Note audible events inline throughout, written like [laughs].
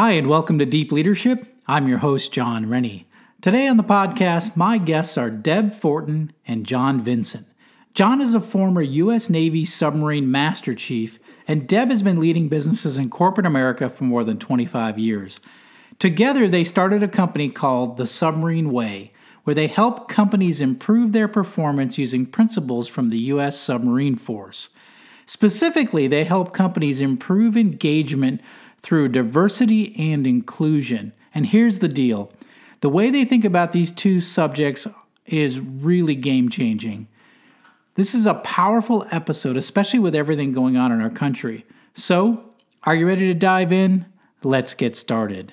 Hi, and welcome to Deep Leadership. I'm your host, Jon Rennie. Today on the podcast, my guests are Deb Fortin and John Vincent. John is a former U.S. Navy submarine master chief, and Deb has been leading businesses in corporate America for more than 25 years. Together, they started a company called The Submarine Way, where they help companies improve their performance using principles from the U.S. Submarine Force. Specifically, they help companies improve engagement through diversity and inclusion. And here's the deal the way they think about these two subjects is really game changing. This is a powerful episode, especially with everything going on in our country. So, are you ready to dive in? Let's get started.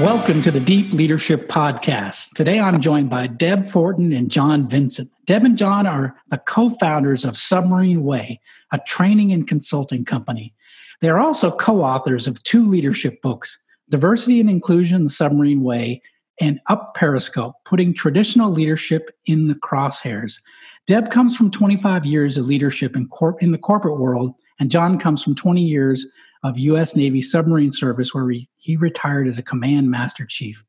Welcome to the Deep Leadership Podcast. Today I'm joined by Deb Fortin and John Vincent. Deb and John are the co founders of Submarine Way, a training and consulting company. They are also co authors of two leadership books Diversity and Inclusion, The Submarine Way, and Up Periscope, putting traditional leadership in the crosshairs. Deb comes from 25 years of leadership in, corp- in the corporate world, and John comes from 20 years of U.S. Navy submarine service, where he, he retired as a command master chief.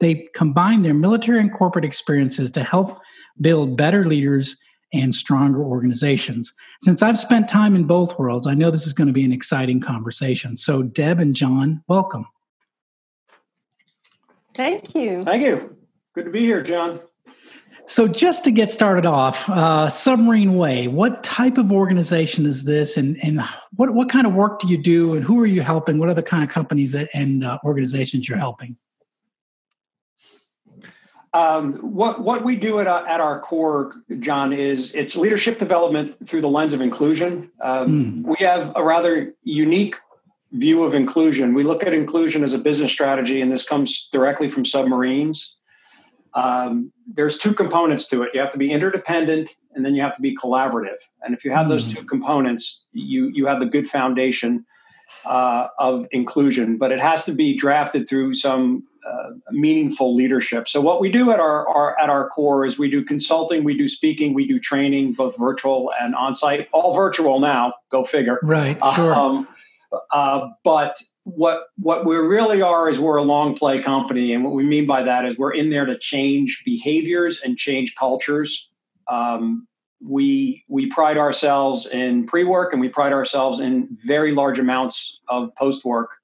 They combined their military and corporate experiences to help build better leaders and stronger organizations. Since I've spent time in both worlds, I know this is going to be an exciting conversation. So, Deb and John, welcome. Thank you. Thank you. Good to be here, John. So, just to get started off, uh, Submarine Way, what type of organization is this, and and what what kind of work do you do, and who are you helping? What are the kind of companies that, and uh, organizations you're helping? Um, what what we do at, uh, at our core, John, is it's leadership development through the lens of inclusion. Um, mm. We have a rather unique view of inclusion. We look at inclusion as a business strategy, and this comes directly from submarines um, there's two components to it. You have to be interdependent, and then you have to be collaborative. And if you have those hmm. two components, you you have the good foundation uh, of inclusion. But it has to be drafted through some uh, meaningful leadership. So what we do at our, our, at our core is we do consulting, we do speaking, we do training, both virtual and on site. All virtual now. Go figure. Right. Sure. Um, uh, but what what we really are is we're a long play company, and what we mean by that is we're in there to change behaviors and change cultures. Um, we we pride ourselves in pre work, and we pride ourselves in very large amounts of post work.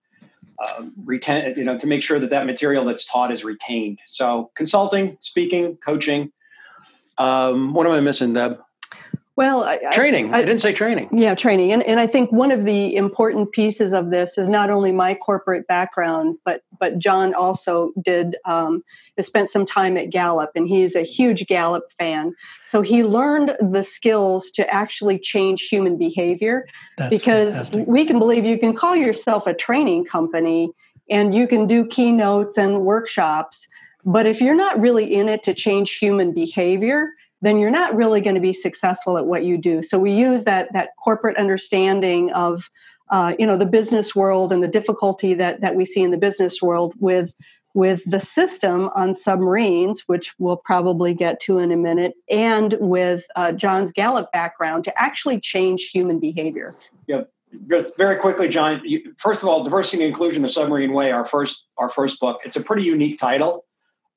Uh, retain, you know, to make sure that that material that's taught is retained. So, consulting, speaking, coaching. Um, what am I missing, Deb? Well, I, training. I, I, didn't say training. Yeah, training. And, and I think one of the important pieces of this is not only my corporate background, but but John also did um, spent some time at Gallup, and he's a huge Gallup fan. So he learned the skills to actually change human behavior. That's because fantastic. we can believe you can call yourself a training company and you can do keynotes and workshops, but if you're not really in it to change human behavior then you're not really going to be successful at what you do. So we use that that corporate understanding of uh, you know the business world and the difficulty that that we see in the business world with with the system on submarines, which we'll probably get to in a minute, and with uh, John's Gallup background to actually change human behavior. Yeah, very quickly, John. First of all, diversity and inclusion: the submarine way. Our first, our first book. It's a pretty unique title.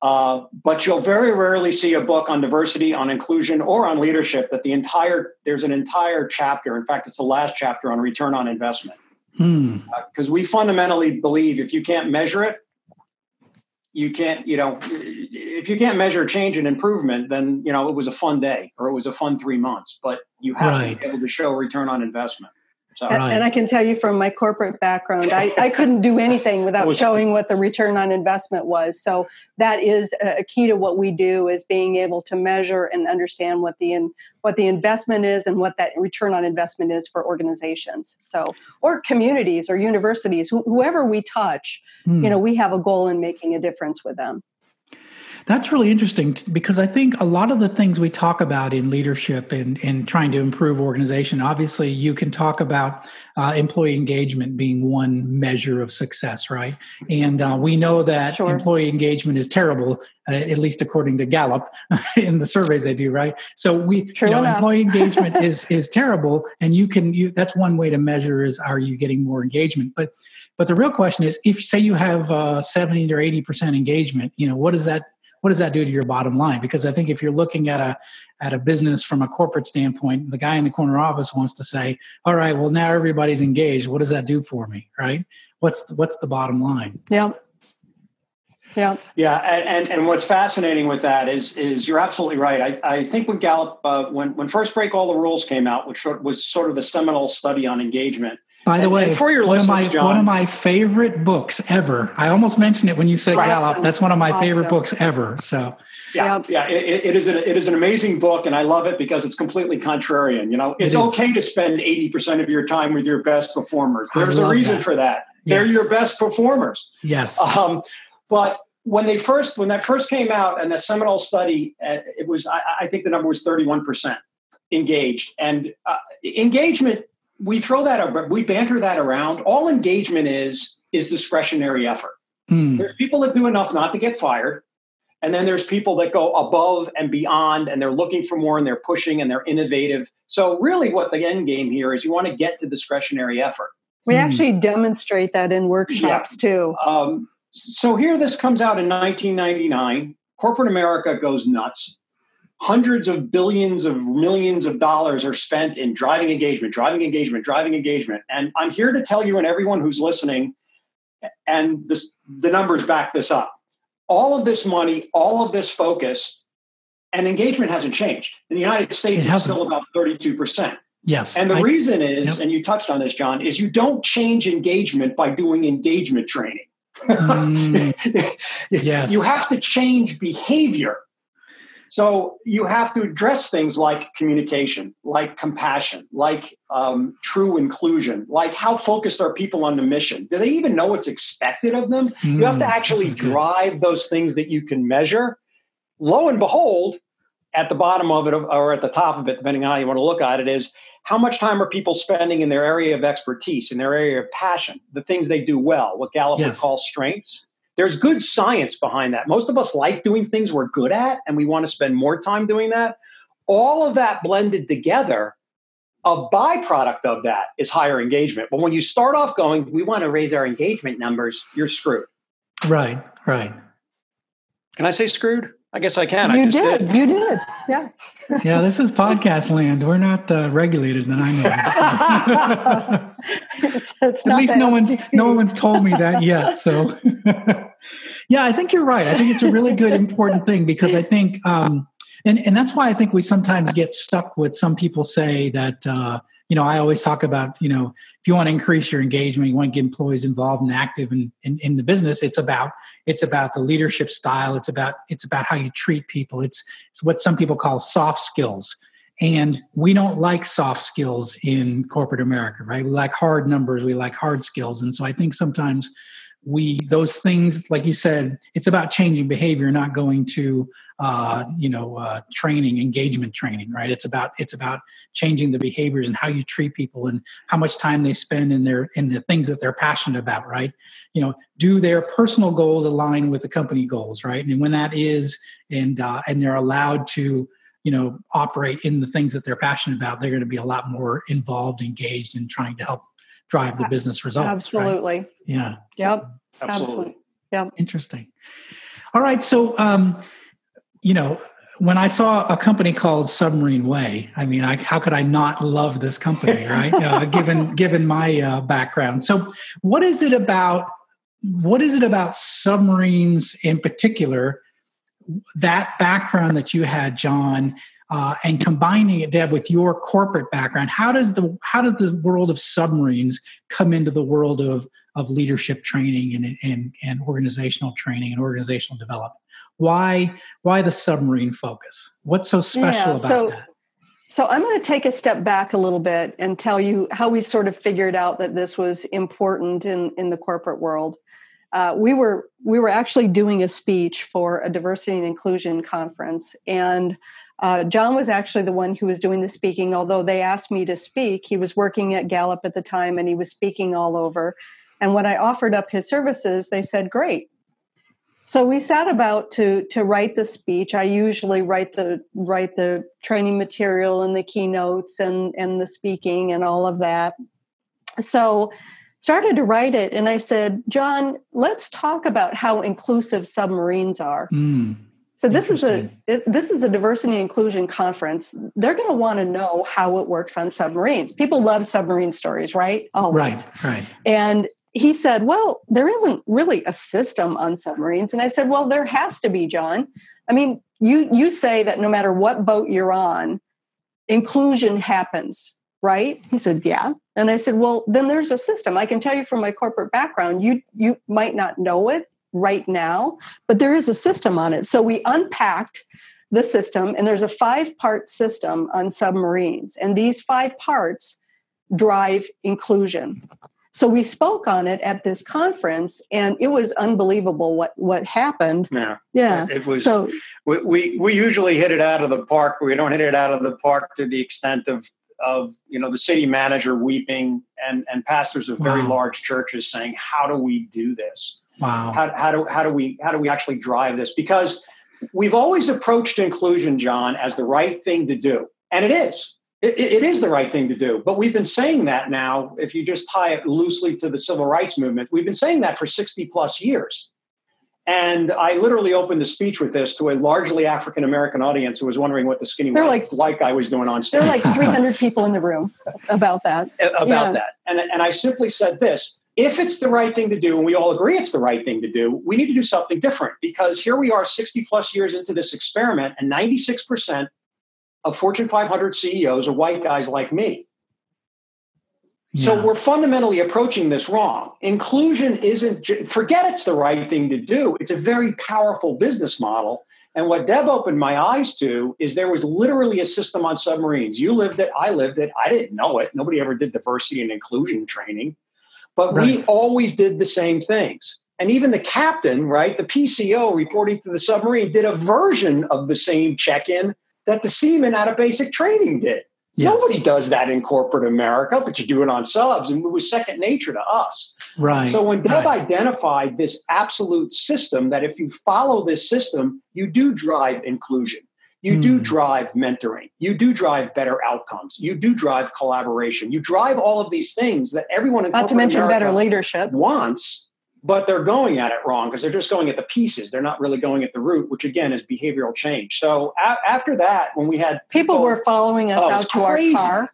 Uh, but you'll very rarely see a book on diversity, on inclusion, or on leadership that the entire there's an entire chapter. In fact, it's the last chapter on return on investment. Because hmm. uh, we fundamentally believe if you can't measure it, you can't. You know, if you can't measure change and improvement, then you know it was a fun day or it was a fun three months. But you have right. to be able to show return on investment. And, and, I can tell you from my corporate background, I, I couldn't do anything [laughs] without was, showing what the return on investment was. So that is a key to what we do is being able to measure and understand what the in, what the investment is and what that return on investment is for organizations. So or communities or universities, wh- whoever we touch, hmm. you know, we have a goal in making a difference with them. That's really interesting because I think a lot of the things we talk about in leadership and, and trying to improve organization, obviously, you can talk about uh, employee engagement being one measure of success, right? And uh, we know that sure. employee engagement is terrible, uh, at least according to Gallup [laughs] in the surveys they do, right? So we, True you know, enough. employee engagement [laughs] is is terrible, and you can you that's one way to measure is are you getting more engagement, but but the real question is if say you have uh, 70 or 80 percent engagement, you know, what does that what does that do to your bottom line? Because I think if you're looking at a at a business from a corporate standpoint, the guy in the corner office wants to say, "All right, well now everybody's engaged. What does that do for me?" Right? What's what's the bottom line? Yeah. Yeah. Yeah, and, and what's fascinating with that is is you're absolutely right. I, I think when Gallup uh, when when First Break All the Rules came out, which was sort of the seminal study on engagement, by the and, way, and for your one of my John, one of my favorite books ever. I almost mentioned it when you said right. Gallup. That's one of my awesome. favorite books ever. So yeah, yeah, it, it is an it is an amazing book, and I love it because it's completely contrarian. You know, it's it okay to spend eighty percent of your time with your best performers. There's a reason that. for that. Yes. They're your best performers. Yes. Um, but when they first when that first came out and the seminal study, uh, it was I, I think the number was thirty one percent engaged, and uh, engagement we throw that we banter that around. All engagement is is discretionary effort. Mm. There's people that do enough not to get fired, and then there's people that go above and beyond, and they're looking for more, and they're pushing, and they're innovative. So really, what the end game here is, you want to get to discretionary effort. We mm. actually demonstrate that in workshops yeah. too. Um, so here, this comes out in 1999. Corporate America goes nuts hundreds of billions of millions of dollars are spent in driving engagement, driving engagement, driving engagement. And I'm here to tell you and everyone who's listening, and this, the numbers back this up. All of this money, all of this focus, and engagement hasn't changed. In the United States, it it's still about 32%. Yes. And the I, reason is, yep. and you touched on this, John, is you don't change engagement by doing engagement training. [laughs] Mm, [laughs] yes. You have to change behavior so you have to address things like communication, like compassion, like um, true inclusion, like how focused are people on the mission? Do they even know what's expected of them? Mm, you have to hmm, actually drive those things that you can measure. Lo and behold, at the bottom of it or at the top of it, depending on how you want to look at it, is how much time are people spending in their area of expertise, in their area of passion, the things they do well, what Gallup yes. would call strengths? There's good science behind that. Most of us like doing things we're good at and we want to spend more time doing that. All of that blended together, a byproduct of that is higher engagement. But when you start off going, we want to raise our engagement numbers, you're screwed. Right, right. Can I say screwed? I guess I can. You I did. did. You did. Yeah. [laughs] yeah, this is podcast land. We're not uh, regulated that I know. [laughs] it's, it's At least no one's no one's told me that yet. So, [laughs] yeah, I think you're right. I think it's a really good, important thing because I think, um, and and that's why I think we sometimes get stuck with some people say that. Uh, you know, I always talk about, you know, if you want to increase your engagement, you want to get employees involved and active in, in, in, the business, it's about it's about the leadership style. It's about it's about how you treat people. It's it's what some people call soft skills. And we don't like soft skills in corporate America, right? We like hard numbers, we like hard skills. And so I think sometimes we those things like you said it's about changing behavior not going to uh, you know uh, training engagement training right? It's about it's about changing the behaviors and how you treat people and how much time they spend in their in the things that they're passionate about right? You know do their personal goals align with the company goals right? And when that is and uh, and they're allowed to you know operate in the things that they're passionate about they're going to be a lot more involved engaged in trying to help drive the business results. Absolutely. Right? Yeah. Yep. Absolutely. Yep. Interesting. All right. So, um, you know, when I saw a company called Submarine Way, I mean, I, how could I not love this company, right? [laughs] uh, given given my uh, background. So, what is it about? What is it about submarines in particular? That background that you had, John, uh, and combining it, Deb, with your corporate background, how does the how does the world of submarines come into the world of of leadership training and and, and organizational training and organizational development? Why why the submarine focus? What's so special yeah, about so, that? So I'm going to take a step back a little bit and tell you how we sort of figured out that this was important in in the corporate world. Uh, we were we were actually doing a speech for a diversity and inclusion conference and uh, John was actually the one who was doing the speaking, although they asked me to speak. He was working at Gallup at the time and he was speaking all over. And when I offered up his services, they said, Great. So we sat about to to write the speech. I usually write the write the training material and the keynotes and and the speaking and all of that. So started to write it and I said, John, let's talk about how inclusive submarines are. Mm. So this is a this is a diversity and inclusion conference. They're going to want to know how it works on submarines. People love submarine stories, right? Always. Right, right. And he said, "Well, there isn't really a system on submarines." And I said, "Well, there has to be, John. I mean, you you say that no matter what boat you're on, inclusion happens, right?" He said, "Yeah." And I said, "Well, then there's a system. I can tell you from my corporate background, you you might not know it, right now, but there is a system on it. So we unpacked the system, and there's a five part system on submarines. And these five parts drive inclusion. So we spoke on it at this conference, and it was unbelievable what what happened. Yeah, yeah. It was. So we, we we usually hit it out of the park. We don't hit it out of the park to the extent of of you know the city manager weeping and and pastors of very wow. large churches saying, "How do we do this?" Wow. How, how do how do we how do we actually drive this? Because we've always approached inclusion, John, as the right thing to do, and it is. It, it is the right thing to do. But we've been saying that now. If you just tie it loosely to the civil rights movement, we've been saying that for sixty plus years. And I literally opened the speech with this to a largely African American audience who was wondering what the skinny white, like, white, guy was doing on stage. There are like 300 people in the room about that. [laughs] About yeah. that. And, and I simply said this if it's the right thing to do, and we all agree it's the right thing to do, we need to do something different because here we are 60 plus years into this experiment, and 96% of Fortune 500 CEOs are white guys like me. Yeah. So we're fundamentally approaching this wrong. Inclusion isn't, forget it's the right thing to do. It's a very powerful business model. And what Deb opened my eyes to is there was literally a system on submarines. You lived it, I lived it. I didn't know it. Nobody ever did diversity and inclusion training. But right. we always did the same things. And even the captain, right, the PCO reporting to the submarine did a version of the same check in that the seaman out of basic training did. Yes. Nobody does that in corporate America, but you do it on subs, and it was second nature to us. Right. So when Deb right. identified this absolute system, that if you follow this system, you do drive inclusion. You mm. do hmm. drive mentoring. You do drive better outcomes. You do drive collaboration. You drive all of these things that everyone in not to mention America better leadership wants, but they're going at it wrong because they're just going at the pieces. They're not really going at the root, which again is behavioral change. So a- after that, when we had people, people were following us oh, out to crazy. our car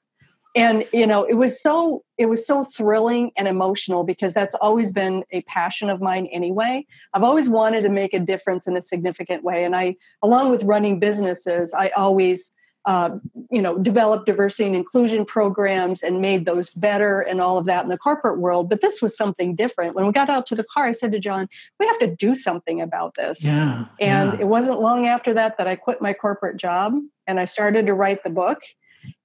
and you know it was so it was so thrilling and emotional because that's always been a passion of mine anyway. I've always wanted to make a difference in a significant way. And i along with running businesses i always uh, you know developed diversity and inclusion programs and made those better and all of that in the corporate world. But this was something different. When we got out to the car i said to john we have to do something about this. Yeah and yeah. it wasn't long after that that i quit my corporate job and i started to write the book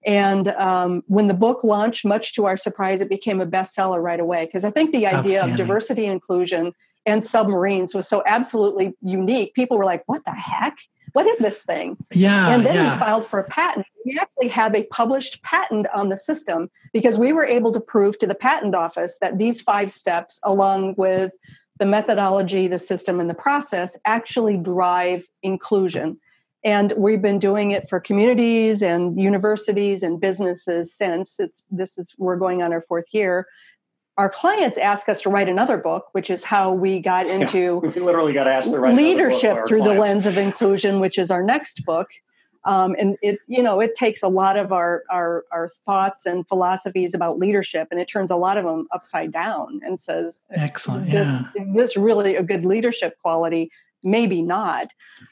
and um, when the book launched, much to our surprise, it became a bestseller right away. Because I think the idea of diversity and inclusion and submarines was so absolutely unique. People were like, what the heck? What is this thing? Yeah. And then yeah. we filed for a patent. We actually have a published patent on the system because we were able to prove to the patent office that these five steps, along with the methodology, the system, and the process, actually drive inclusion. And we've been doing it for communities and universities and businesses since it's this is we're going on our fourth year. Our clients ask us to write another book, which is how we got into yeah, [laughs] we literally got asked to write leadership through clients. the lens of inclusion, which is our next book. Um, and it you know it takes a lot of our, our our thoughts and philosophies about leadership and it turns a lot of them upside down and says excellent this, yeah. is this really a good leadership quality maybe not.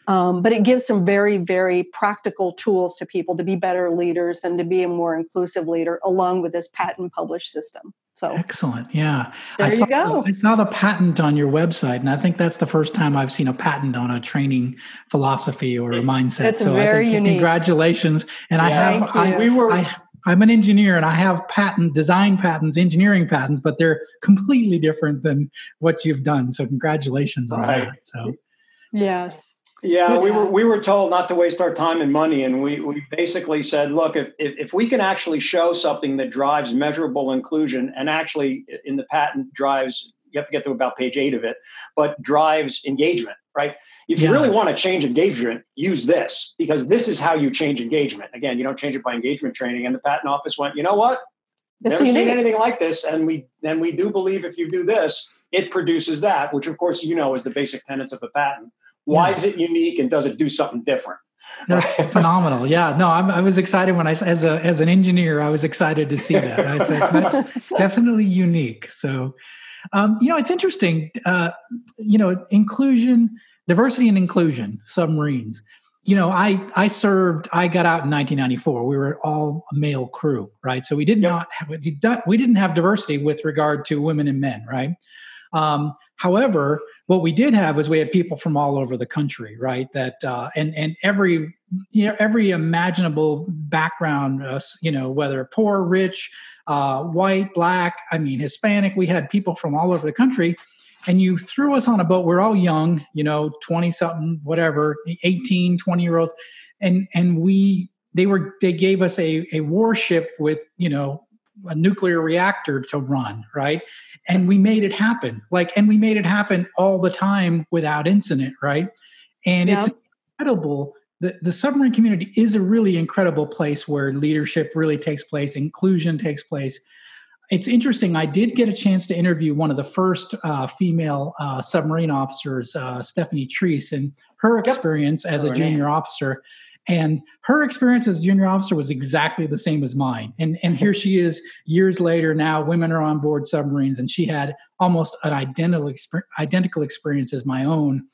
Um, but it gives some very, very practical tools to people to be better leaders and to be a more inclusive leader, along with this patent published system. So excellent. Yeah. There I you saw, go. I saw the patent on your website, and I think that's the first time I've seen a patent on a training philosophy or a mindset. It's so very I think unique. congratulations. And I have I, we were I I'm an engineer and I have patent design patents, engineering patents, but they're completely different than what you've done. So congratulations on Right. that. So yes, Yeah, we were we were told not to waste our time and money, and we, we basically said, look, if, if we can actually show something that drives measurable inclusion, and actually in the patent drives, you have to get to about page eight of it, but drives engagement, right? If you Yeah. really want to change engagement, use this because this is how you change engagement. Again, you don't change it by engagement training. And the patent office went, you know what? it's Never seen anything like this, and we and we do believe if you do this, it produces that, which of course you know is the basic tenets of a patent. Why Yeah. is it unique and does it do something different? That's [laughs] phenomenal. Yeah, no, I'm, I was excited when I, as a as an engineer, I was excited to see that. I said that's [laughs] definitely unique. So, um, you know, it's interesting. Uh, you know, inclusion, diversity, and inclusion submarines. You know, I I served. I got out in 1994. We were all a male crew, right? So we did Yep. not have we didn't have diversity with regard to women and men, right? Um, however, what we did have was we had people from all over the country, right? That uh, and and every you know every imaginable background, uh, you know, whether poor, rich, uh, white, black, I mean, Hispanic. We had people from all over the country, and you threw us on a boat. We're all young, you know, twenty something, whatever, 18, 20 year olds, and and we they were they gave us a a warship with you know a nuclear reactor to run, right? And we made it happen. Like, and we made it happen all the time without incident, right? And it's incredible. The, the submarine community is a really incredible place where leadership really takes place, inclusion takes place. It's interesting. I did get a chance to interview one of the first uh, female uh, submarine officers, uh, Stephanie Treese, and her experience as a junior officer. And her experience as a junior officer was exactly the same as mine. And and here she is years later. Now women are on board submarines, and she had almost an identical identical experience as my own,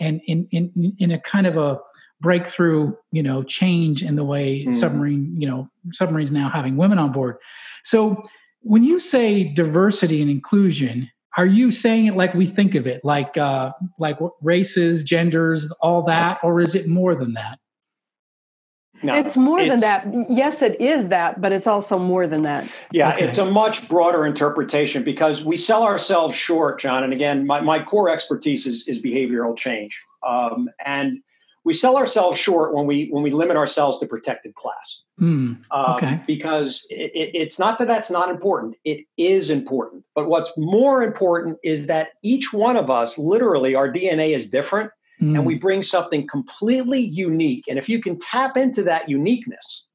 and in in in a kind of a breakthrough, you know, change in the way Mhm. submarine, you know, submarines now having women on board. So when you say diversity and inclusion, are you saying it like we think of it, like uh, like races, genders, all that, or is it more than that? No, it's more than that. Yes, it is that, but it's also more than that. Yeah, Okay. it's a much broader interpretation because we sell ourselves short, John. And again, my, my core expertise is, is behavioral change. Um, and we sell ourselves short when we when we limit ourselves to protected class. Um, Okay. Because it, it, it's not that that's not important. It is important. But what's more important is that each one of us, literally, our DNA is different Hmm. and we bring something completely unique. And if you can tap into that uniqueness,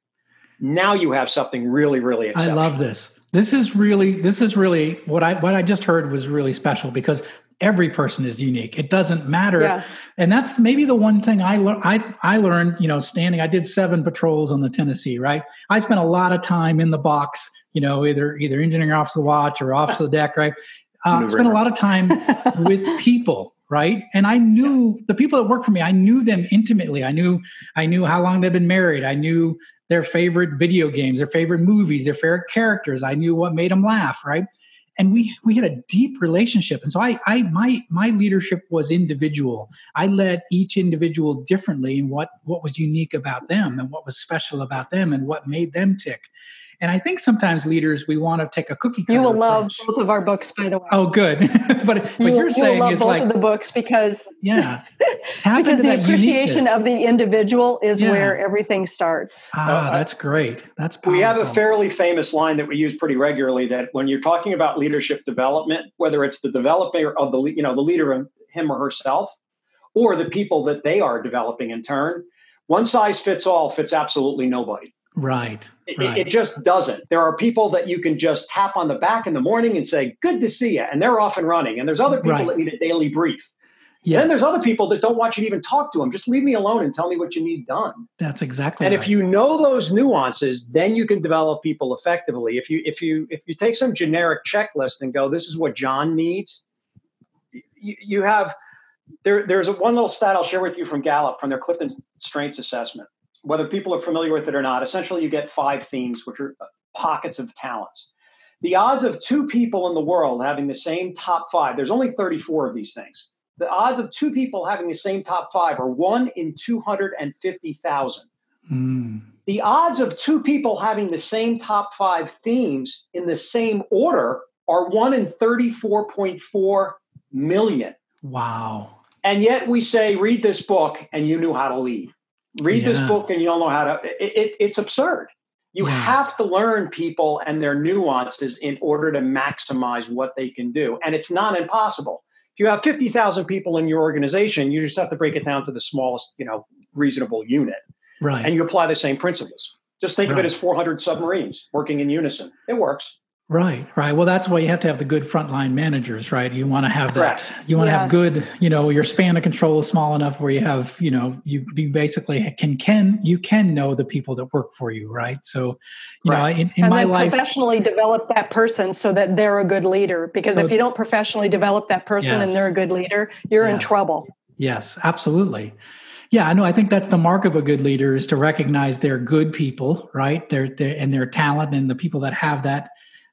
now you have something really, really exciting. I love this. This is really this is really what I what I just heard was really special because every person is unique. It doesn't matter. Yes. And that's maybe the one thing I learned. I, I learned, you know, standing. I did seven patrols on the Tennessee. Right. I spent a lot of time in the box. You know, either either engineering off the watch or off the deck. Right. Uh, spent a lot of time [laughs] with people. Right. And I knew the people that worked for me. I knew them intimately. I knew I knew how long they've been married. I knew their favorite video games, their favorite movies, their favorite characters. I knew what made them laugh. Right and we we had a deep relationship and so i i my my leadership was individual i led each individual differently and what what was unique about them and what was special about them and what made them tick and i think sometimes leaders we want to take a cookie You cutter will love both of our books, by the way. oh good [laughs] but what you will, you're you saying will love is both like of the books because [laughs] yeah tap because into the that appreciation uniqueness. of the individual is Yeah. where everything starts. ah Uh, that's great that's powerful. We have a fairly famous line that we use pretty regularly that when you're talking about leadership development, whether it's the developer of the you know the leader of him or herself, or the people that they are developing in turn, one size fits all fits absolutely nobody. Right It, right it just doesn't. There are people that you can just tap on the back in the morning and say, "Good to see you," and they're off and running. And there's other people Right. that need a daily brief. yes Then there's other people that don't want you to even talk to them. Just leave me alone and tell me what you need done. that's exactly and right. if you know those nuances then you can develop people effectively if you if you if you take some generic checklist and go this is what john needs you, you have there, there's a, one little stat I'll share with you from Gallup from their Clifton Strengths Assessment. Whether people are familiar with it or not, essentially you get five themes, which are uh, pockets of talents. The odds of two people in the world having the same top five, there's only 34 of these things. The odds of two people having the same top five are one in 250,000. Mm. The odds of two people having the same top five themes in the same order are one in 34.4 million. Wow. And yet we say, read this book and you knew how to lead. Read yeah. this book and you don't know how to. It, it, it's absurd. You yeah. have to learn people and their nuances in order to maximize what they can do. And it's not impossible. If you have 50,000 people in your organization, you just have to break it down to the smallest, you know, reasonable unit. Right. And you apply the same principles. Just think right. of it as 400 submarines working in unison. It works. Right, right. Well, that's why you have to have the good frontline managers, right? You want to have that. Correct. You want yes. to have good, you know, your span of control is small enough where you have, you know, you, you basically can can you can know the people that work for you, right? So, you right. know, in, in and my life, professionally develop that person so that they're a good leader. Because so, if you don't professionally develop that person yes. and they're a good leader, you're yes. in trouble. Yes, absolutely. Yeah, I know. I think that's the mark of a good leader is to recognize they're good people, right? They're, they're and their talent and the people that have that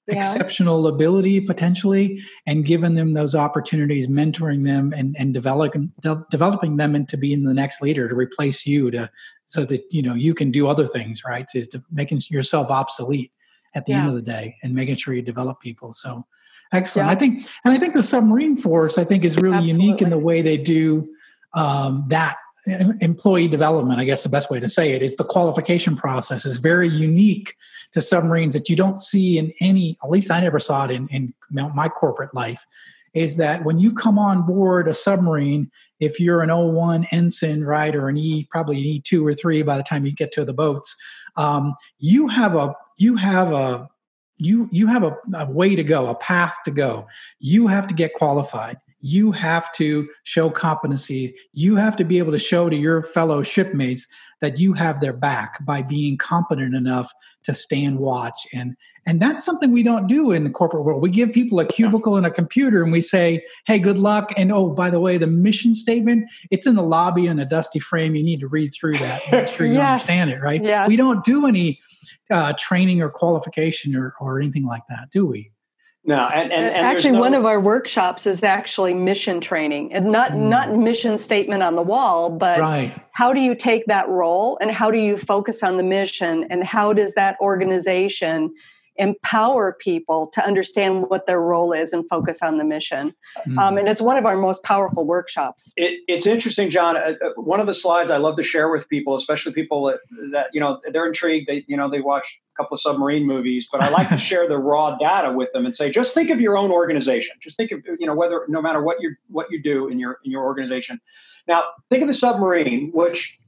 yeah. exceptional ability potentially and giving them those opportunities mentoring them and, and developing de- developing them into being the next leader to replace you to so that you know you can do other things right is to making yourself obsolete at the yeah. end of the day and making sure you develop people so excellent yeah. i think and i think the submarine force i think is really Absolutely. unique in the way they do um, that employee development i guess the best way to say it is the qualification process is very unique to submarines that you don't see in any at least i never saw it in, in my corporate life is that when you come on board a submarine if you're an 01 ensign right or an e probably an e2 or 3 by the time you get to the boats um, you have a you have a you you have a, a way to go a path to go. You have to get qualified you have to show competency. You have to be able to show to your fellow shipmates that you have their back by being competent enough to stand watch and and that's something we don't do in the corporate world. We give people a cubicle and a computer and we say, "Hey, good luck." And oh, by the way, the mission statement, it's in the lobby in a dusty frame. You need to read through that. [laughs] Make sure you yes. understand it, right? Yes. We don't do any uh, training or qualification or, or anything like that, do we? No, and, and, and actually, no... one of our workshops is actually mission training, and not mm. not mission statement on the wall, but right. how do you take that role and how do you focus on the mission, and how does that organization empower people to understand what their role is and focus on the mission. Mm. Um, and it's one of our most powerful workshops. It, it's interesting, John. Uh, uh, one of the slides I love to share with people, especially people that, that you know they're intrigued. They you know they watch a couple of submarine movies, but I like to [laughs] share the raw data with them and say, just think of your own organization. Just think of you know whether no matter what you what you do in your in your organization. Now think of the submarine, which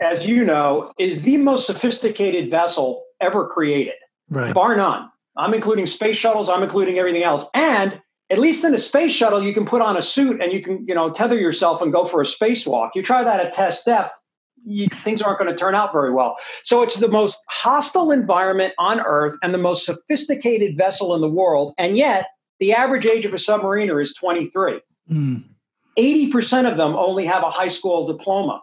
as you know, is the most sophisticated vessel ever created right. bar none. I'm including space shuttles. I'm including everything else. And at least in a space shuttle, you can put on a suit and you can, you know, tether yourself and go for a spacewalk. You try that at test depth, you, things aren't going to turn out very well. So it's the most hostile environment on Earth and the most sophisticated vessel in the world. And yet, the average age of a submariner is 23. Mm. 80% of them only have a high school diploma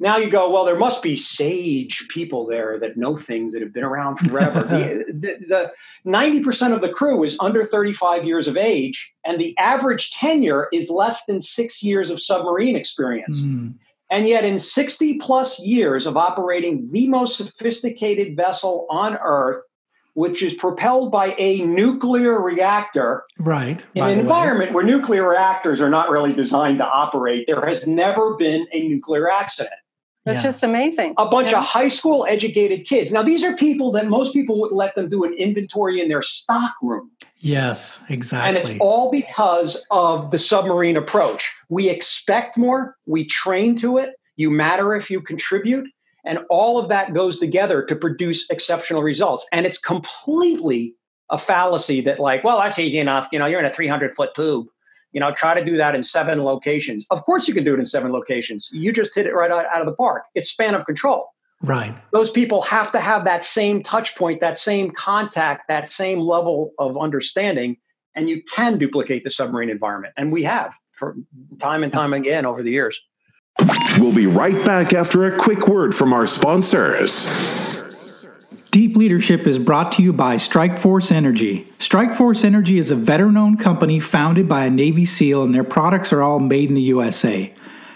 now you go, well, there must be sage people there that know things that have been around forever. [laughs] the, the, the 90% of the crew is under 35 years of age, and the average tenure is less than six years of submarine experience. Mm. And yet, in 60 plus years of operating the most sophisticated vessel on Earth, which is propelled by a nuclear reactor. Right. In an environment way. where nuclear reactors are not really designed to operate, there has never been a nuclear accident. That's yeah. just amazing. A bunch yeah. of high school educated kids. Now, these are people that most people would let them do an inventory in their stock room. Yes, exactly. And it's all because of the submarine approach. We expect more, we train to it. You matter if you contribute. And all of that goes together to produce exceptional results. And it's completely a fallacy that, like, well, actually, enough, you know, you're in a 300 foot tube you know try to do that in seven locations of course you can do it in seven locations you just hit it right out, out of the park it's span of control right those people have to have that same touch point that same contact that same level of understanding and you can duplicate the submarine environment. And we have for time and time again over the years. We'll be right back after a quick word from our sponsors. Deep Leadership is brought to you by Strikeforce Energy. Strikeforce Energy is a veteran owned company founded by a Navy SEAL, and their products are all made in the USA.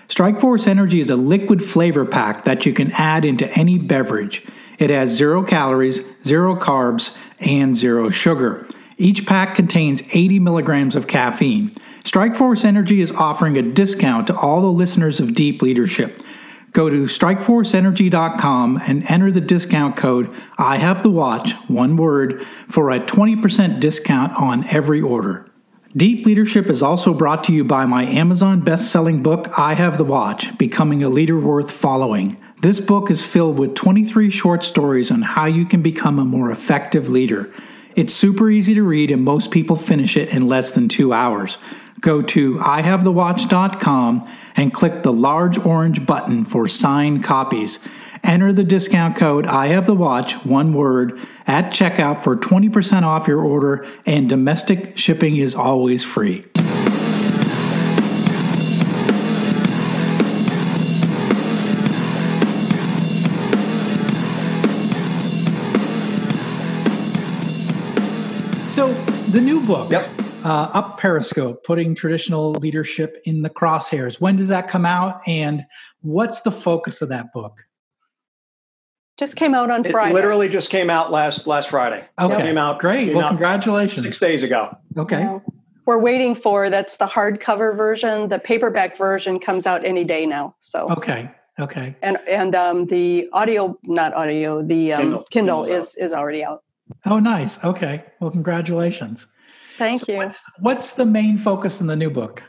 Strikeforce Energy is a liquid flavor pack that you can add into any beverage. It has zero calories, zero carbs, and zero sugar. Each pack contains 80 milligrams of caffeine. Strikeforce Energy is offering a discount to all the listeners of Deep Leadership. Go to strikeforceenergy.com and enter the discount code I have the watch, one word, for a 20% discount on every order. Deep Leadership is also brought to you by my Amazon best-selling book I Have the Watch: Becoming a Leader Worth Following. This book is filled with 23 short stories on how you can become a more effective leader. It's super easy to read and most people finish it in less than 2 hours. Go to ihavethewatch.com and click the large orange button for signed copies. Enter the discount code I have the watch, one word, at checkout for 20% off your order, and domestic shipping is always free. So, the new book. Yep uh, Up Periscope, putting traditional leadership in the crosshairs. When does that come out, and what's the focus of that book? Just came out on it Friday. Literally just came out last last Friday. Okay, came out great. Came well, out congratulations. Six days ago. Okay. Yeah. We're waiting for that's the hardcover version. The paperback version comes out any day now. So okay, okay. And and um, the audio, not audio, the um, Kindle, Kindle is is already out. Oh, nice. Okay. Well, congratulations. Thank so you. What's, what's the main focus in the new book?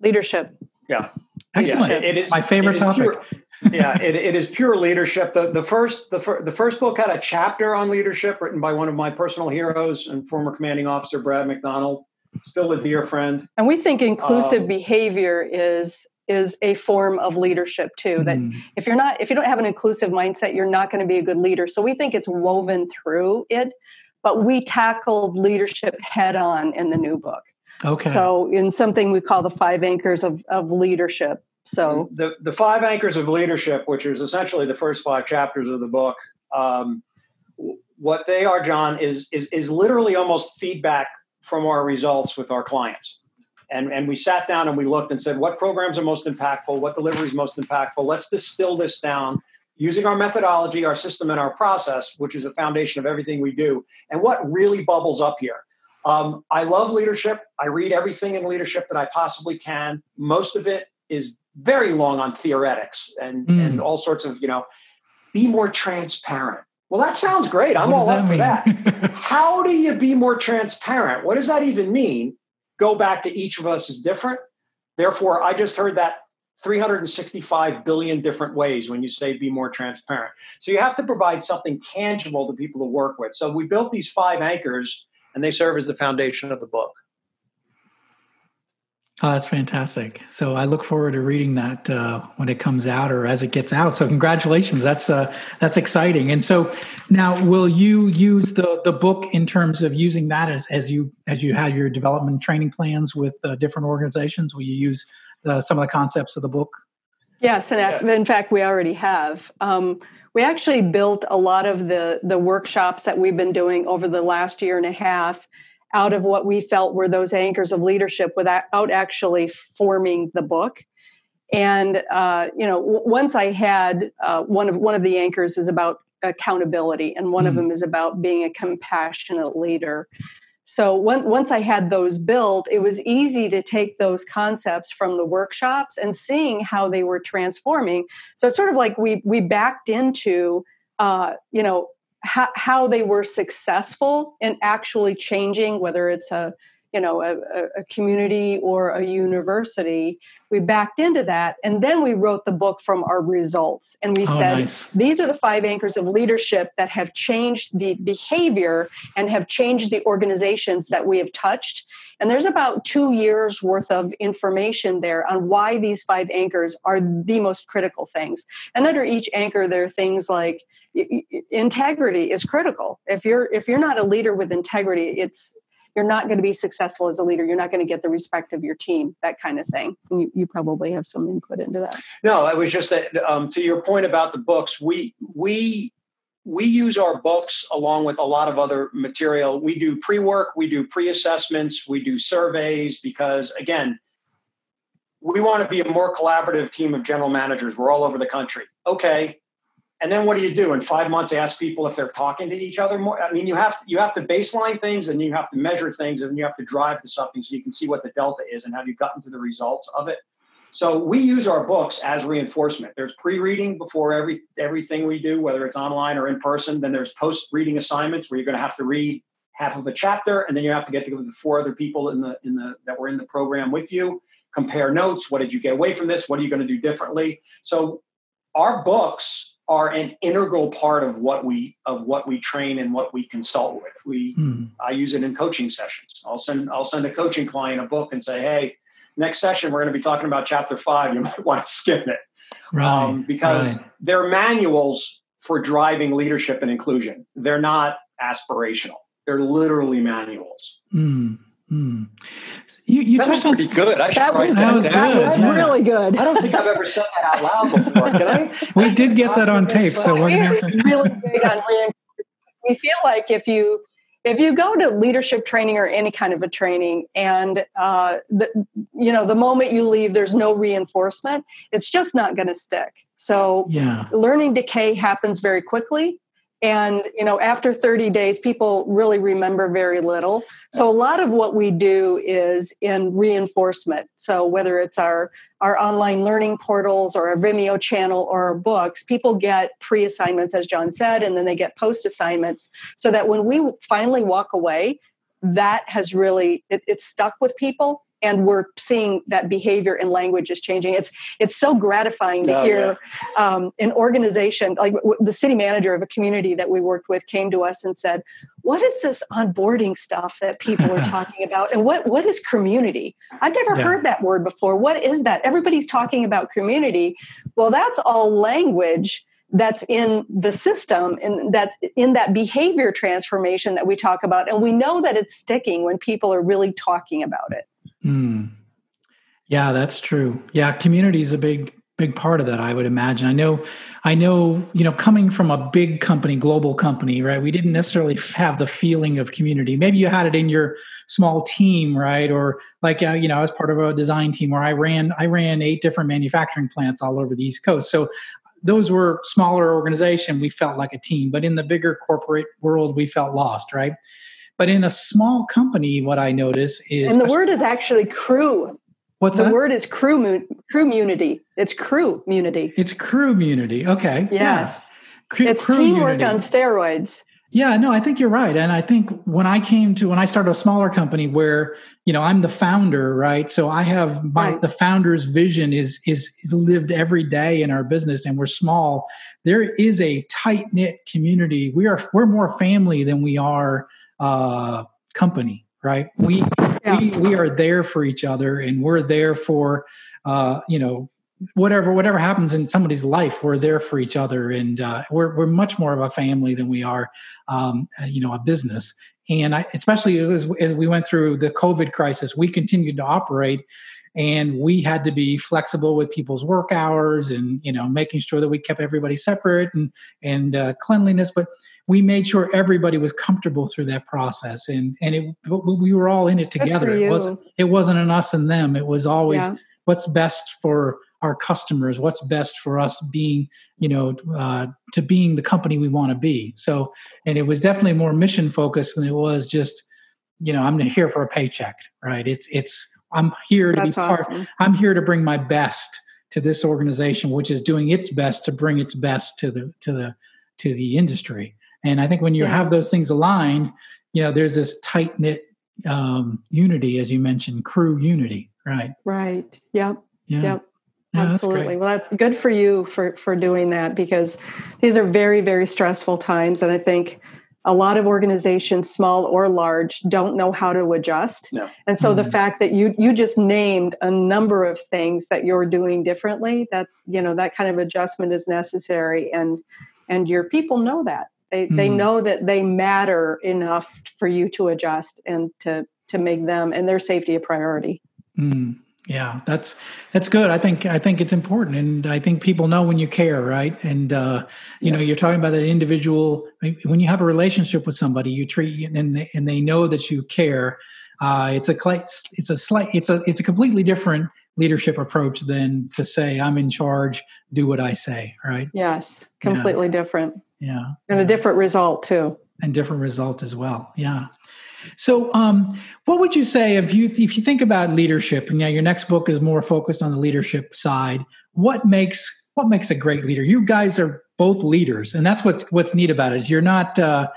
Leadership. Yeah. Excellent. Yeah, it is my favorite topic. Pure, [laughs] yeah, it, it is pure leadership. The the first the, fir- the first book had a chapter on leadership written by one of my personal heroes and former commanding officer Brad McDonald, still a dear friend. And we think inclusive um, behavior is is a form of leadership too. That mm. if you're not if you don't have an inclusive mindset, you're not going to be a good leader. So we think it's woven through it but we tackled leadership head on in the new book. Okay. So in something we call the five anchors of, of leadership. So the, the five anchors of leadership, which is essentially the first five chapters of the book, um, what they are, John, is, is, is literally almost feedback from our results with our clients. And, and we sat down and we looked and said, what programs are most impactful? What delivery is most impactful? Let's distill this down using our methodology, our system, and our process, which is the foundation of everything we do. And what really bubbles up here? Um, I love leadership. I read everything in leadership that I possibly can. Most of it is very long on theoretics and, mm. and all sorts of, you know, be more transparent. Well, that sounds great. I'm all up for that. [laughs] How do you be more transparent? What does that even mean? Go back to each of us is different. Therefore, I just heard that 365 billion different ways when you say be more transparent. So you have to provide something tangible to people to work with. So we built these five anchors and they serve as the foundation of the book. Oh, that's fantastic. So I look forward to reading that uh, when it comes out or as it gets out. So congratulations. That's uh, that's exciting. And so now will you use the the book in terms of using that as, as you as you have your development training plans with uh, different organizations? Will you use uh, some of the concepts of the book? Yes, and yeah. in fact, we already have. Um, we actually built a lot of the the workshops that we've been doing over the last year and a half out of what we felt were those anchors of leadership without actually forming the book. And uh, you know, w- once I had uh, one of one of the anchors is about accountability, and one mm. of them is about being a compassionate leader. So when, once I had those built, it was easy to take those concepts from the workshops and seeing how they were transforming. So it's sort of like we we backed into uh, you know how, how they were successful in actually changing, whether it's a you know a, a, community or a university we backed into that and then we wrote the book from our results and we oh, said nice. these are the five anchors of leadership that have changed the behavior and have changed the organizations that we have touched. And there's about two years worth of information there on why these five anchors are the most critical things. And under each anchor there are things like integrity is critical. If you're if you're not a leader with integrity it's you're not going to be successful as a leader. You're not going to get the respect of your team, that kind of thing. And you, you probably have some input into that. No, I was just that um, to your point about the books. We we we use our books along with a lot of other material. We do pre work, we do pre assessments, we do surveys because again we want to be a more collaborative team of general managers. We're all over the country. Okay. And then what do you do in five months? Ask people if they're talking to each other more. I mean, you have you have to baseline things and you have to measure things and you have to drive to something so you can see what the delta is and have you gotten to the results of it. So we use our books as reinforcement. There's pre-reading before every everything we do, whether it's online or in person. Then there's post-reading assignments where you're going to have to read half of a chapter, and then you have to get together with the four other people in the in the that were in the program with you compare notes. What did you get away from this? What are you going to do differently? So our books are an integral part of what we of what we train and what we consult with. We hmm. I use it in coaching sessions. I'll send I'll send a coaching client a book and say, hey, next session we're going to be talking about chapter five. You [laughs] might want to skip it. Right. Um, because right. they're manuals for driving leadership and inclusion. They're not aspirational. They're literally manuals. Mm. Hmm. You, you that was pretty good. I that was, that was good. That was yeah. really good. I don't think I've ever said that out loud before. Can I? [laughs] we did get that on tape, so we're gonna have to. really big on We feel like if you if you go to leadership training or any kind of a training, and uh, the you know the moment you leave, there's no reinforcement. It's just not going to stick. So yeah. learning decay happens very quickly and you know after 30 days people really remember very little. So a lot of what we do is in reinforcement. So whether it's our our online learning portals or our vimeo channel or our books people get pre-assignments as john said and then they get post assignments so that when we finally walk away that has really it, it's stuck with people and we're seeing that behavior and language is changing. It's it's so gratifying to oh, hear yeah. um, an organization like w- the city manager of a community that we worked with came to us and said, "What is this onboarding stuff that people are [laughs] talking about? And what what is community? I've never yeah. heard that word before. What is that? Everybody's talking about community. Well, that's all language." that's in the system and that's in that behavior transformation that we talk about and we know that it's sticking when people are really talking about it Mm. Yeah, that's true. Yeah, community is a big big part of that i would imagine i know i know you know coming from a big company global company right we didn't necessarily have the feeling of community maybe you had it in your small team right or like uh, you know i was part of a design team where i ran i ran eight different manufacturing plants all over the east coast so those were smaller organization we felt like a team but in the bigger corporate world we felt lost right but in a small company, what I notice is and the word is actually crew. What's the that? word is crew crew community. It's crew community. It's crew community. Okay. Yes. Yeah. it's crew teamwork on steroids. Yeah, no, I think you're right. And I think when I came to when I started a smaller company where, you know, I'm the founder, right? So I have my right. the founder's vision is is lived every day in our business and we're small. There is a tight-knit community. We are we're more family than we are uh, company, right? We yeah. we we are there for each other, and we're there for uh, you know whatever whatever happens in somebody's life. We're there for each other, and uh, we're we're much more of a family than we are, um, you know, a business. And I, especially as, as we went through the COVID crisis, we continued to operate and we had to be flexible with people's work hours and you know making sure that we kept everybody separate and and uh, cleanliness but we made sure everybody was comfortable through that process. And and it we were all in it together. It wasn't it wasn't an us and them. It was always yeah. what's best for our customers what's best for us being you know uh, to being the company we want to be. So and it was definitely more mission focused than it was just you know i'm here for a paycheck right? It's it's i'm here to That's be part awesome. i'm here to bring my best to this organization which is doing its best to bring its best to the to the to the industry and I think when you yeah. have those things aligned, you know, there's this tight knit um, unity, as you mentioned, crew unity, right? Right. Yep. Yeah. Yep. Yeah, Absolutely. That's well, that's good for you for for doing that because these are very very stressful times, and I think a lot of organizations, small or large, don't know how to adjust. No. And so mm-hmm. the fact that you you just named a number of things that you're doing differently, that you know that kind of adjustment is necessary, and and your people know that They mm. they know that they matter enough for you to adjust and to to make them and their safety a priority. Mm. Yeah, that's that's good. I think I think it's important, and I think people know when you care, right? And uh, you yeah. know, you're talking about that individual. When you have a relationship with somebody, you treat and they, and they know that you care. Uh, it's a it's a slight it's a it's a completely different leadership approach than to say I'm in charge, do what I say, right? Yes, completely yeah. different. Yeah, and a different result too. And different result as well. Yeah. So, um, what would you say if you if you think about leadership? And yeah, your next book is more focused on the leadership side. What makes what makes a great leader? You guys are both leaders, and that's what's what's neat about it. Is you're not. Uh,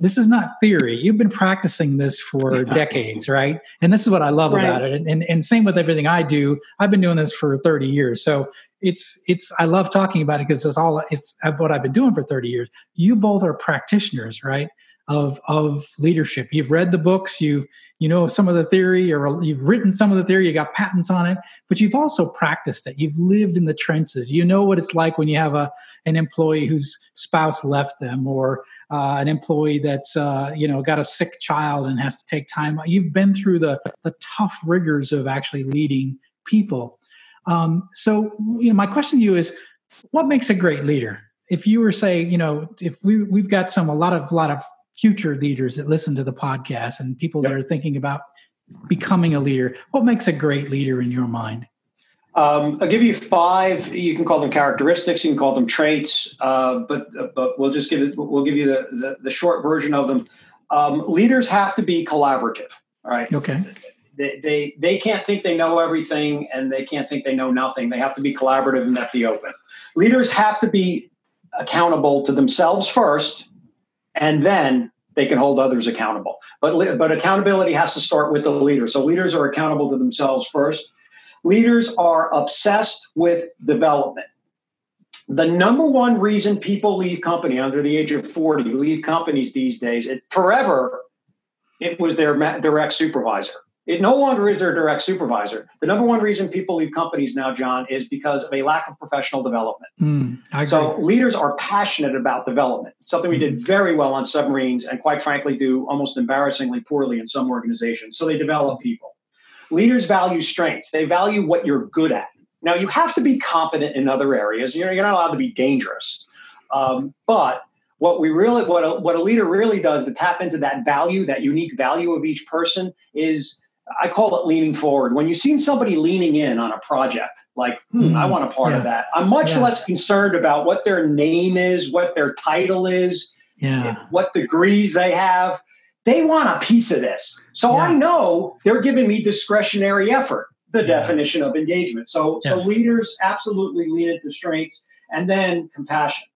this is not theory. You've been practicing this for decades, right? And this is what I love right. about it. And, and, and same with everything I do. I've been doing this for 30 years. So it's it's I love talking about it because it's all it's uh, what I've been doing for 30 years. You both are practitioners, right? Of of leadership. You've read the books, you you know some of the theory, or you've written some of the theory. You got patents on it, but you've also practiced it. You've lived in the trenches. You know what it's like when you have a an employee whose spouse left them, or uh, an employee that's uh, you know got a sick child and has to take time. You've been through the the tough rigors of actually leading people. Um, so you know, my question to you is, what makes a great leader? If you were say, you know, if we we've got some a lot of lot of future leaders that listen to the podcast and people yep. that are thinking about becoming a leader? What makes a great leader in your mind? Um, I'll give you five. You can call them characteristics. You can call them traits. Uh, but but we'll just give it. We'll give you the the, the short version of them. Um, leaders have to be collaborative. All right. Okay. They, they they can't think they know everything, and they can't think they know nothing. They have to be collaborative and have to be open. Leaders have to be accountable to themselves first, and then they can hold others accountable. But, but accountability has to start with the leader. So leaders are accountable to themselves first. Leaders are obsessed with development. The number one reason people leave company under the age of 40, leave companies these days, it, forever, it was their direct supervisor. It no longer is their direct supervisor. The number one reason people leave companies now, John, is because of a lack of professional development. Mm, so leaders are passionate about development, something we did hmm. very well on submarines and quite frankly do almost embarrassingly poorly in some organizations. So they develop people. Leaders value strengths. They value what you're good at. Now you have to be competent in other areas. You're, you're not allowed to be dangerous. Um, but what we really what a, what a leader really does to tap into that value that unique value of each person is I call it leaning forward. When you've seen somebody leaning in on a project, like, hmm, mm, I want a part yeah. of that, I'm much yeah. less concerned about what their name is, what their title is, yeah. what degrees they have. They want a piece of this. So. I know they're giving me discretionary effort, the definition of engagement. So, yes. so leaders absolutely lean into strengths and then compassion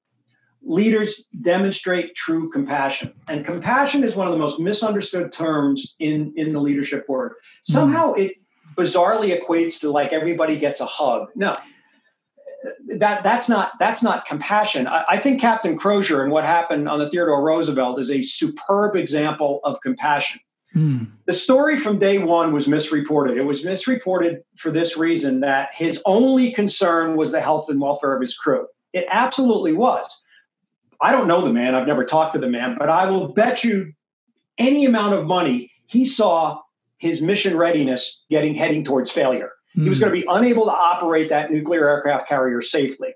leaders demonstrate true compassion. And compassion is one of the most misunderstood terms in in the leadership word somehow it bizarrely equates to like everybody gets a hug. No that that's not that's not compassion. I, I think captain crozier and what happened on the theodore roosevelt is a superb example of compassion. Mm. the story from day one was misreported. It was misreported for this reason that his only concern was the health and welfare of his crew. It absolutely was I don't know the man. I've never talked to the man, but I will bet you any amount of money he saw his mission readiness getting heading towards failure. Mm. He was hmm. going to be unable to operate that nuclear aircraft carrier safely.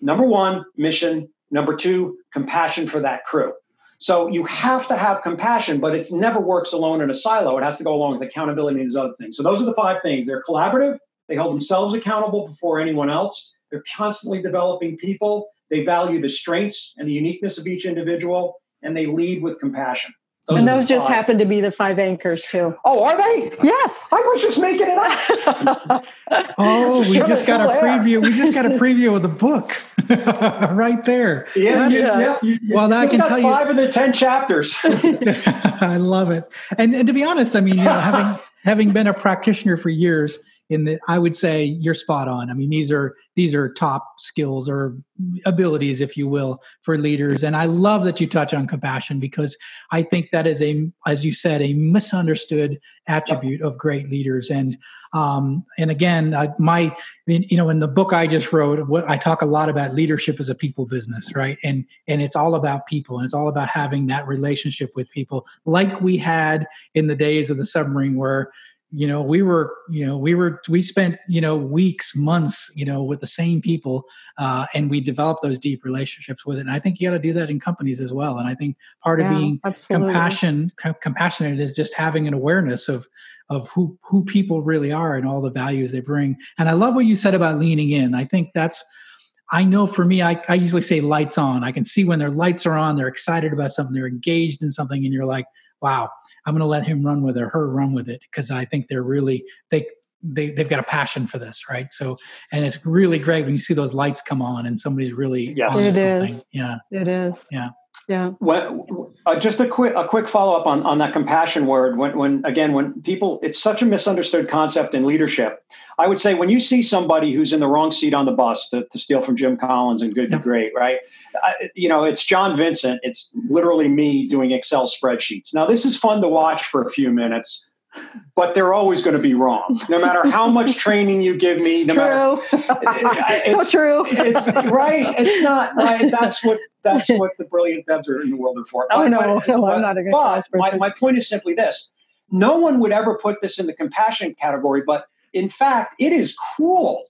Number one, mission. Number two, compassion for that crew. So you have to have compassion, but it never works alone in a silo. It has to go along with accountability and these other things. So those are the five things. They're collaborative. They hold themselves accountable before anyone else. They're constantly developing people they value the strengths and the uniqueness of each individual, and they lead with compassion. Those and those just happen to be the five anchors too. Oh, are they? Yes. I was just making it up. [laughs] oh, we just got a preview. We just got a preview of the book [laughs] right there. Yeah, yeah. yeah. You, well, I can tell you five of the ten chapters. [laughs] I love it. And, and to be honest, I mean, you know, having having been a practitioner for years, in the i would say you're spot on. I mean these are these are top skills or abilities if you will for leaders. And i love that you touch on compassion because i think that is a as you said a misunderstood attribute of great leaders. And um and again I, my you know in the book i just wrote what i talk a lot about leadership as a people business right? And and it's all about people and it's all about having that relationship with people like we had in the days of the submarine where you know we were you know we were we spent you know weeks months you know with the same people uh, and we developed those deep relationships with it. And i think you got to do that in companies as well. And i think part yeah, of being absolutely. compassion com- compassionate is just having an awareness of of who who people really are and all the values they bring. And i love what you said about leaning in. I think that's I know for me, I, I usually say lights on. I can see when their lights are on, they're excited about something, they're engaged in something, and you're like, wow, I'm going to let him run with it or her run with it because I think they're really they they they've got a passion for this, right? So, and it's really great when you see those lights come on and somebody's really yes, it is. Yeah, it is. Yeah. Yeah. Well, uh, just a quick a quick follow up on on that compassion word. When when again when people, it's such a misunderstood concept in leadership. I would say when you see somebody who's in the wrong seat on the bus, to, to steal from Jim Collins and Good to Great, right? I, you know, it's John Vincent. It's literally me doing Excel spreadsheets. Now, this is fun to watch for a few minutes but they're always going to be wrong, no matter how much [laughs] training you give me. No true. [laughs] Matter, so true. It's right. It's not right. That's what that's what the brilliant Debs are in the world are for. Oh, but, no, [laughs] but, no, I'm not a good But my, my point is simply this: no one would ever put this in the compassion category, but in fact, it is cruel.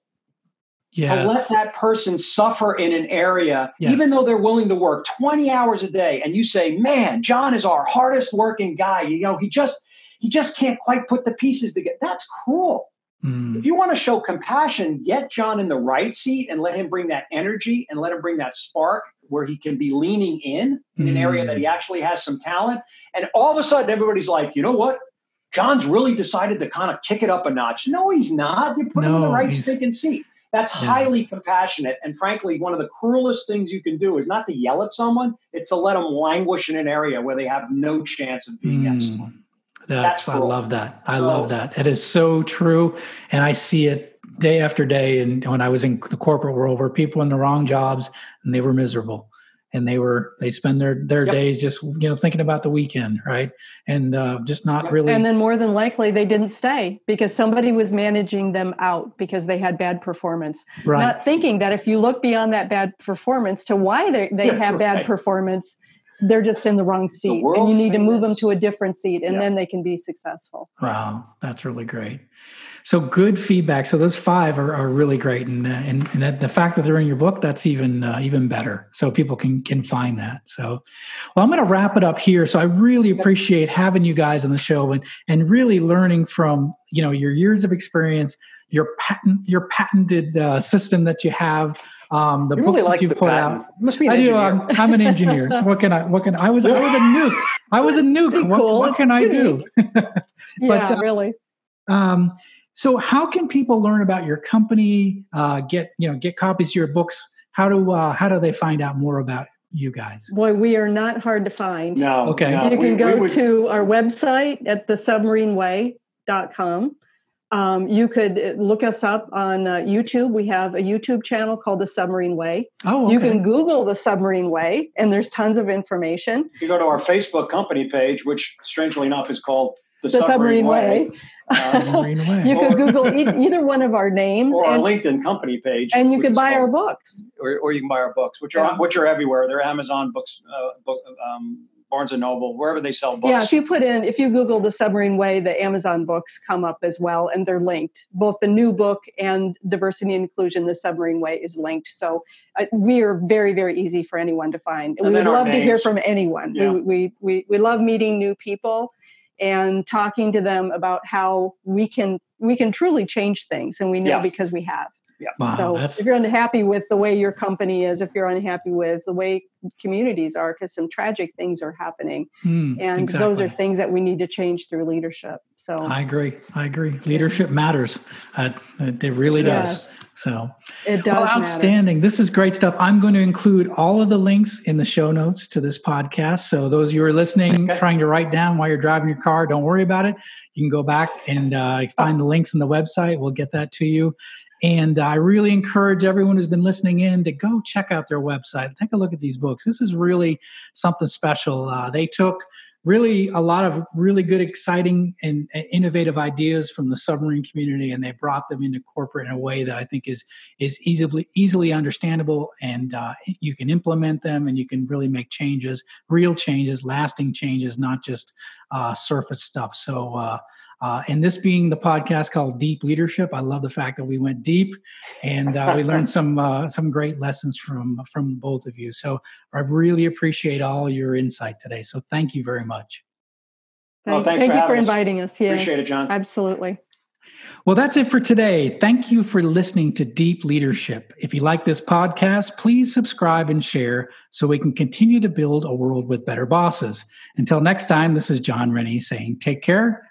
Yes. To let that person suffer in an area, yes. even though they're willing to work 20 hours a day, and you say, Man, John is our hardest working guy. You know, he just he just can't quite put the pieces together. That's cruel. Mm. If you want to show compassion, get John in the right seat and let him bring that energy and let him bring that spark where he can be leaning in in an area that he mm. actually has some talent. And all of a sudden, everybody's like, you know what? John's really decided to kind of kick it up a notch. No, he's not. You put no, him in the right stinking seat. That's yeah. highly compassionate. And frankly, one of the cruelest things you can do is not to yell at someone, it's to let them languish in an area where they have no chance of being mm. excellent. That's, That's cool. I love that. I so, love that. It is so true. And I see it day after day. And when I was in the corporate world where people in the wrong jobs and they were miserable and they were, they spend their, their yep. days just, you know, thinking about the weekend. Right. And uh, just not really. And then more than likely they didn't stay because somebody was managing them out because they had bad performance. Right. Not thinking that if you look beyond that bad performance to why they, they have right. bad performance, they're just in the wrong seat the and you need famous. to move them to a different seat and yeah. then they can be successful. Wow that's really great. So good feedback. So those five are, are really great and, uh, and, and that, the fact that they're in your book that's even uh, even better. So people can can find that. So well i'm going to wrap it up here. So i really appreciate having you guys on the show and and really learning from you know your years of experience your patent your patented uh, system that you have um, the he books really that you put patent. out. Must be an I engineer. do. I'm, I'm, an engineer. what can I? What can I was? I was a [laughs] nuke. I was a nuke. What, cool. what, can I do? [laughs] [laughs] but yeah, uh, really. Um, so, how can people learn about your company? Uh, get you know, get copies of your books. How do uh, how do they find out more about you guys? Boy, we are not hard to find. No. Okay. No, you can we, go we would... to our website at thesubmarineway.com. Um, you could uh, look us up on uh, YouTube. We have a YouTube channel called The Submarine Way. Oh, okay. You can Google The Submarine Way, and there's tons of information. You go to our Facebook company page, which strangely enough is called The, the Submarine, Submarine, Way. Way. [laughs] Um, you could Google e- either one of our names or our LinkedIn company page, and you could buy called, our books, or, or, you can buy our books, which are which are everywhere. They're Amazon books, uh, book, um, Barnes and Noble, wherever they sell books. Yeah, if you put in, if you Google the submarine way, the Amazon books come up as well, and they're linked. Both the new book and diversity and inclusion, the submarine way is linked. So uh, we are very, very easy for anyone to find. And we would love names. to hear from anyone. Yeah. We, we, we, we love meeting new people and talking to them about how we can we can truly change things, and we know yeah. because we have. Yeah. Wow, so that's... if you're unhappy with the way your company is, if you're unhappy with the way communities are, because some tragic things are happening, mm, and exactly. those are things that we need to change through leadership. So I agree. I agree. Leadership matters. Uh, it really does. Yes. So it does. Well, outstanding. Matter. This is great stuff. I'm going to include all of the links in the show notes to this podcast. So those of you are listening, okay. trying to write down while you're driving your car, don't worry about it. You can go back and uh, find the links in the website. We'll get that to you. And I really encourage everyone who's been listening in to go check out their website. Take a look at these books. This is really something special. Uh, they took really a lot of really good, exciting, and innovative ideas from the submarine community, and they brought them into corporate in a way that I think is is easily easily understandable, and uh, you can implement them, and you can really make changes, real changes, lasting changes, not just uh, surface stuff. So uh, and this being the podcast called Deep Leadership, I love the fact that we went deep and uh, we learned [laughs] some uh, some great lessons from from both of you. So I really appreciate all your insight today. So thank you very much. Thank, well, thank for you for inviting us. Yes, appreciate it, John. Absolutely. Well, that's it for today. Thank you for listening to Deep Leadership. If you like this podcast, please subscribe and share so we can continue to build a world with better bosses. Until next time, this is Jon Rennie saying take care